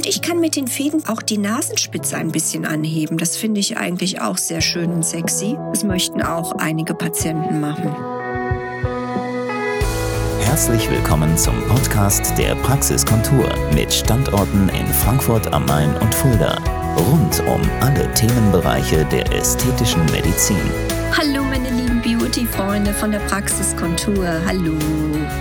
Und ich kann mit den Fäden auch die Nasenspitze ein bisschen anheben. Das finde ich eigentlich auch sehr schön und sexy. Das möchten auch einige Patienten machen. Herzlich willkommen zum Podcast der Praxiskontur mit Standorten in Frankfurt am Main und Fulda. Rund um alle Themenbereiche der ästhetischen Medizin. Hallo meine lieben Beauty-Freunde von der Praxiskontur. Hallo.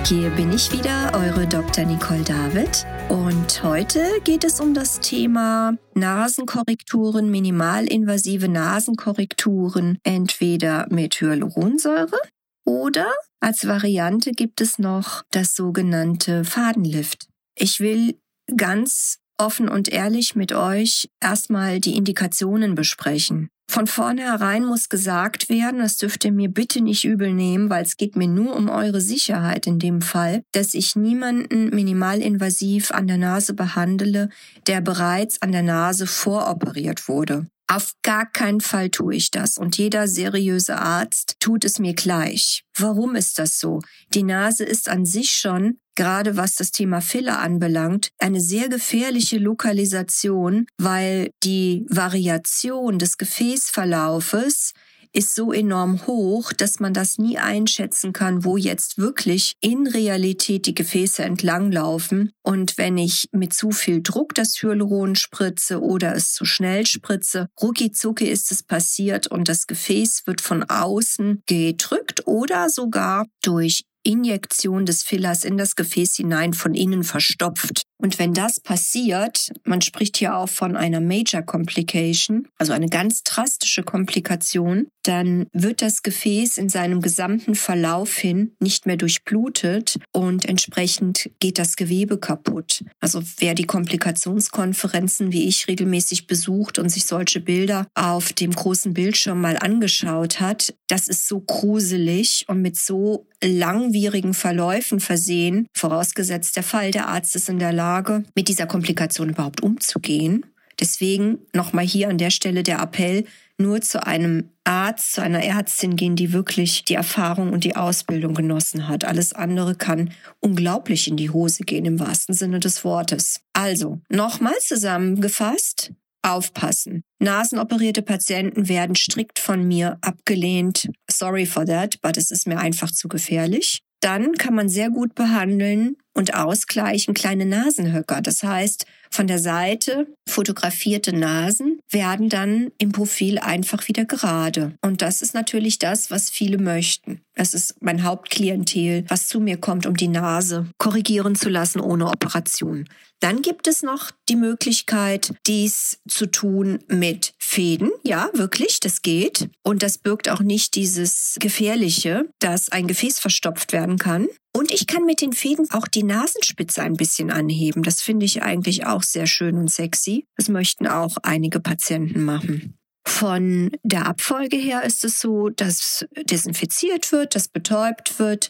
Hier bin ich wieder, eure Dr. Nicole David. Und heute geht es um das Thema Nasenkorrekturen, minimalinvasive Nasenkorrekturen, entweder mit Hyaluronsäure oder als Variante gibt es noch das sogenannte Fadenlift. Ich will ganz offen und ehrlich mit euch erstmal die Indikationen besprechen. Von vornherein muss gesagt werden, das dürft ihr mir bitte nicht übel nehmen, weil es geht mir nur um eure Sicherheit in dem Fall, dass ich niemanden minimalinvasiv an der Nase behandle, der bereits an der Nase voroperiert wurde. Auf gar keinen Fall tue ich das und jeder seriöse Arzt tut es mir gleich. Warum ist das so? Die Nase ist an sich schon, gerade was das Thema Filler anbelangt, eine sehr gefährliche Lokalisation, weil die Variation des Gefäßverlaufes ist so enorm hoch, dass man das nie einschätzen kann, wo jetzt wirklich in Realität die Gefäße entlanglaufen. Und wenn ich mit zu viel Druck das Hyaluron spritze oder es zu schnell spritze, rucki ist es passiert und das Gefäß wird von außen gedrückt oder sogar durch Injektion des Fillers in das Gefäß hinein von innen verstopft. Und wenn das passiert, man spricht hier auch von einer Major Complication, also eine ganz drastische Komplikation, dann wird das Gefäß in seinem gesamten Verlauf hin nicht mehr durchblutet und entsprechend geht das Gewebe kaputt. Also wer die Komplikationskonferenzen wie ich regelmäßig besucht und sich solche Bilder auf dem großen Bildschirm mal angeschaut hat, das ist so gruselig und mit so langwierigen Verläufen versehen, vorausgesetzt der Fall, der Arzt ist in der Lage, mit dieser Komplikation überhaupt umzugehen. Deswegen nochmal hier an der Stelle der Appell, nur zu einem Arzt, zu einer Ärztin gehen, die wirklich die Erfahrung und die Ausbildung genossen hat. Alles andere kann unglaublich in die Hose gehen im wahrsten Sinne des Wortes. Also, nochmal zusammengefasst, aufpassen. Nasenoperierte Patienten werden strikt von mir abgelehnt. Sorry for that, but es ist mir einfach zu gefährlich. Dann kann man sehr gut behandeln und ausgleichen kleine Nasenhöcker. Das heißt, von der Seite fotografierte Nasen werden dann im Profil einfach wieder gerade. Und das ist natürlich das, was viele möchten. Das ist mein Hauptklientel, was zu mir kommt, um die Nase korrigieren zu lassen ohne Operation. Dann gibt es noch die Möglichkeit, dies zu tun mit Fäden. Ja, wirklich, das geht. Und das birgt auch nicht dieses Gefährliche, dass ein Gefäß verstopft werden kann. Und ich kann mit den Fäden auch die Nasenspitze ein bisschen anheben. Das finde ich eigentlich auch sehr schön und sexy. Das möchten auch einige Patienten machen. Von der Abfolge her ist es so, dass desinfiziert wird, dass betäubt wird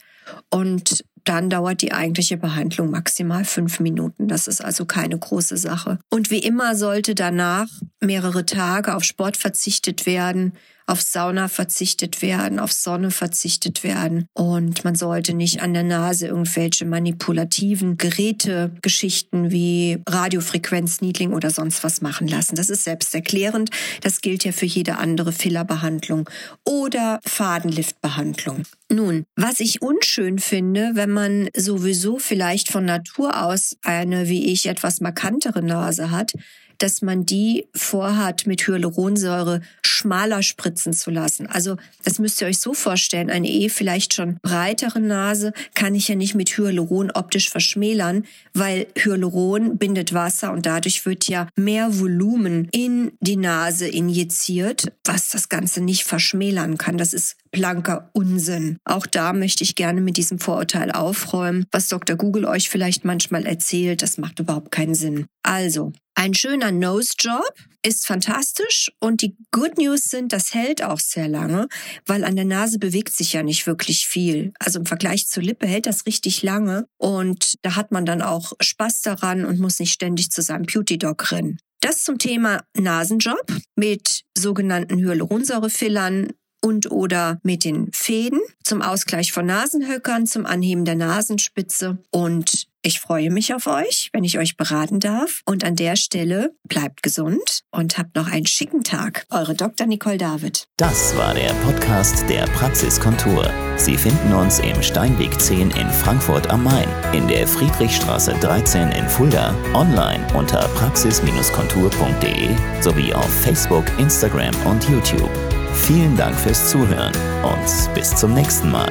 und dann dauert die eigentliche Behandlung maximal fünf Minuten. Das ist also keine große Sache. Und wie immer sollte danach mehrere Tage auf Sport verzichtet werden, auf Sauna verzichtet werden, auf Sonne verzichtet werden. Und man sollte nicht an der Nase irgendwelche manipulativen Geräte, Geschichten wie Radiofrequenzniedling oder sonst was machen lassen. Das ist selbsterklärend. Das gilt ja für jede andere Fillerbehandlung oder Fadenliftbehandlung. Nun, was ich unschön finde, wenn man sowieso vielleicht von Natur aus eine, wie ich, etwas markantere Nase hat, dass man die vorhat, mit Hyaluronsäure schmaler spritzen zu lassen. Also das müsst ihr euch so vorstellen. Eine eh vielleicht schon breitere Nase kann ich ja nicht mit Hyaluron optisch verschmälern, weil Hyaluron bindet Wasser und dadurch wird ja mehr Volumen in die Nase injiziert, was das Ganze nicht verschmälern kann. Das ist blanker Unsinn. Auch da möchte ich gerne mit diesem Vorurteil aufräumen. Was Dr. Google euch vielleicht manchmal erzählt, das macht überhaupt keinen Sinn. Also, ein schöner Nose-Job ist fantastisch und die Good News sind, das hält auch sehr lange, weil an der Nase bewegt sich ja nicht wirklich viel. Also im Vergleich zur Lippe hält das richtig lange und da hat man dann auch Spaß daran und muss nicht ständig zu seinem Beauty-Dog rennen. Das zum Thema Nasenjob mit sogenannten Hyaluronsäurefillern und oder mit den Fäden zum Ausgleich von Nasenhöckern, zum Anheben der Nasenspitze und Ich freue mich auf euch, wenn ich euch beraten darf. Und an der Stelle bleibt gesund und habt noch einen schicken Tag. Eure Dr. Nicole David. Das war der Podcast der Praxiskontur. Sie finden uns im Steinweg 10 in Frankfurt am Main, in der Friedrichstraße 13 in Fulda, online unter praxis-kontur.de sowie auf Facebook, Instagram und YouTube. Vielen Dank fürs Zuhören und bis zum nächsten Mal.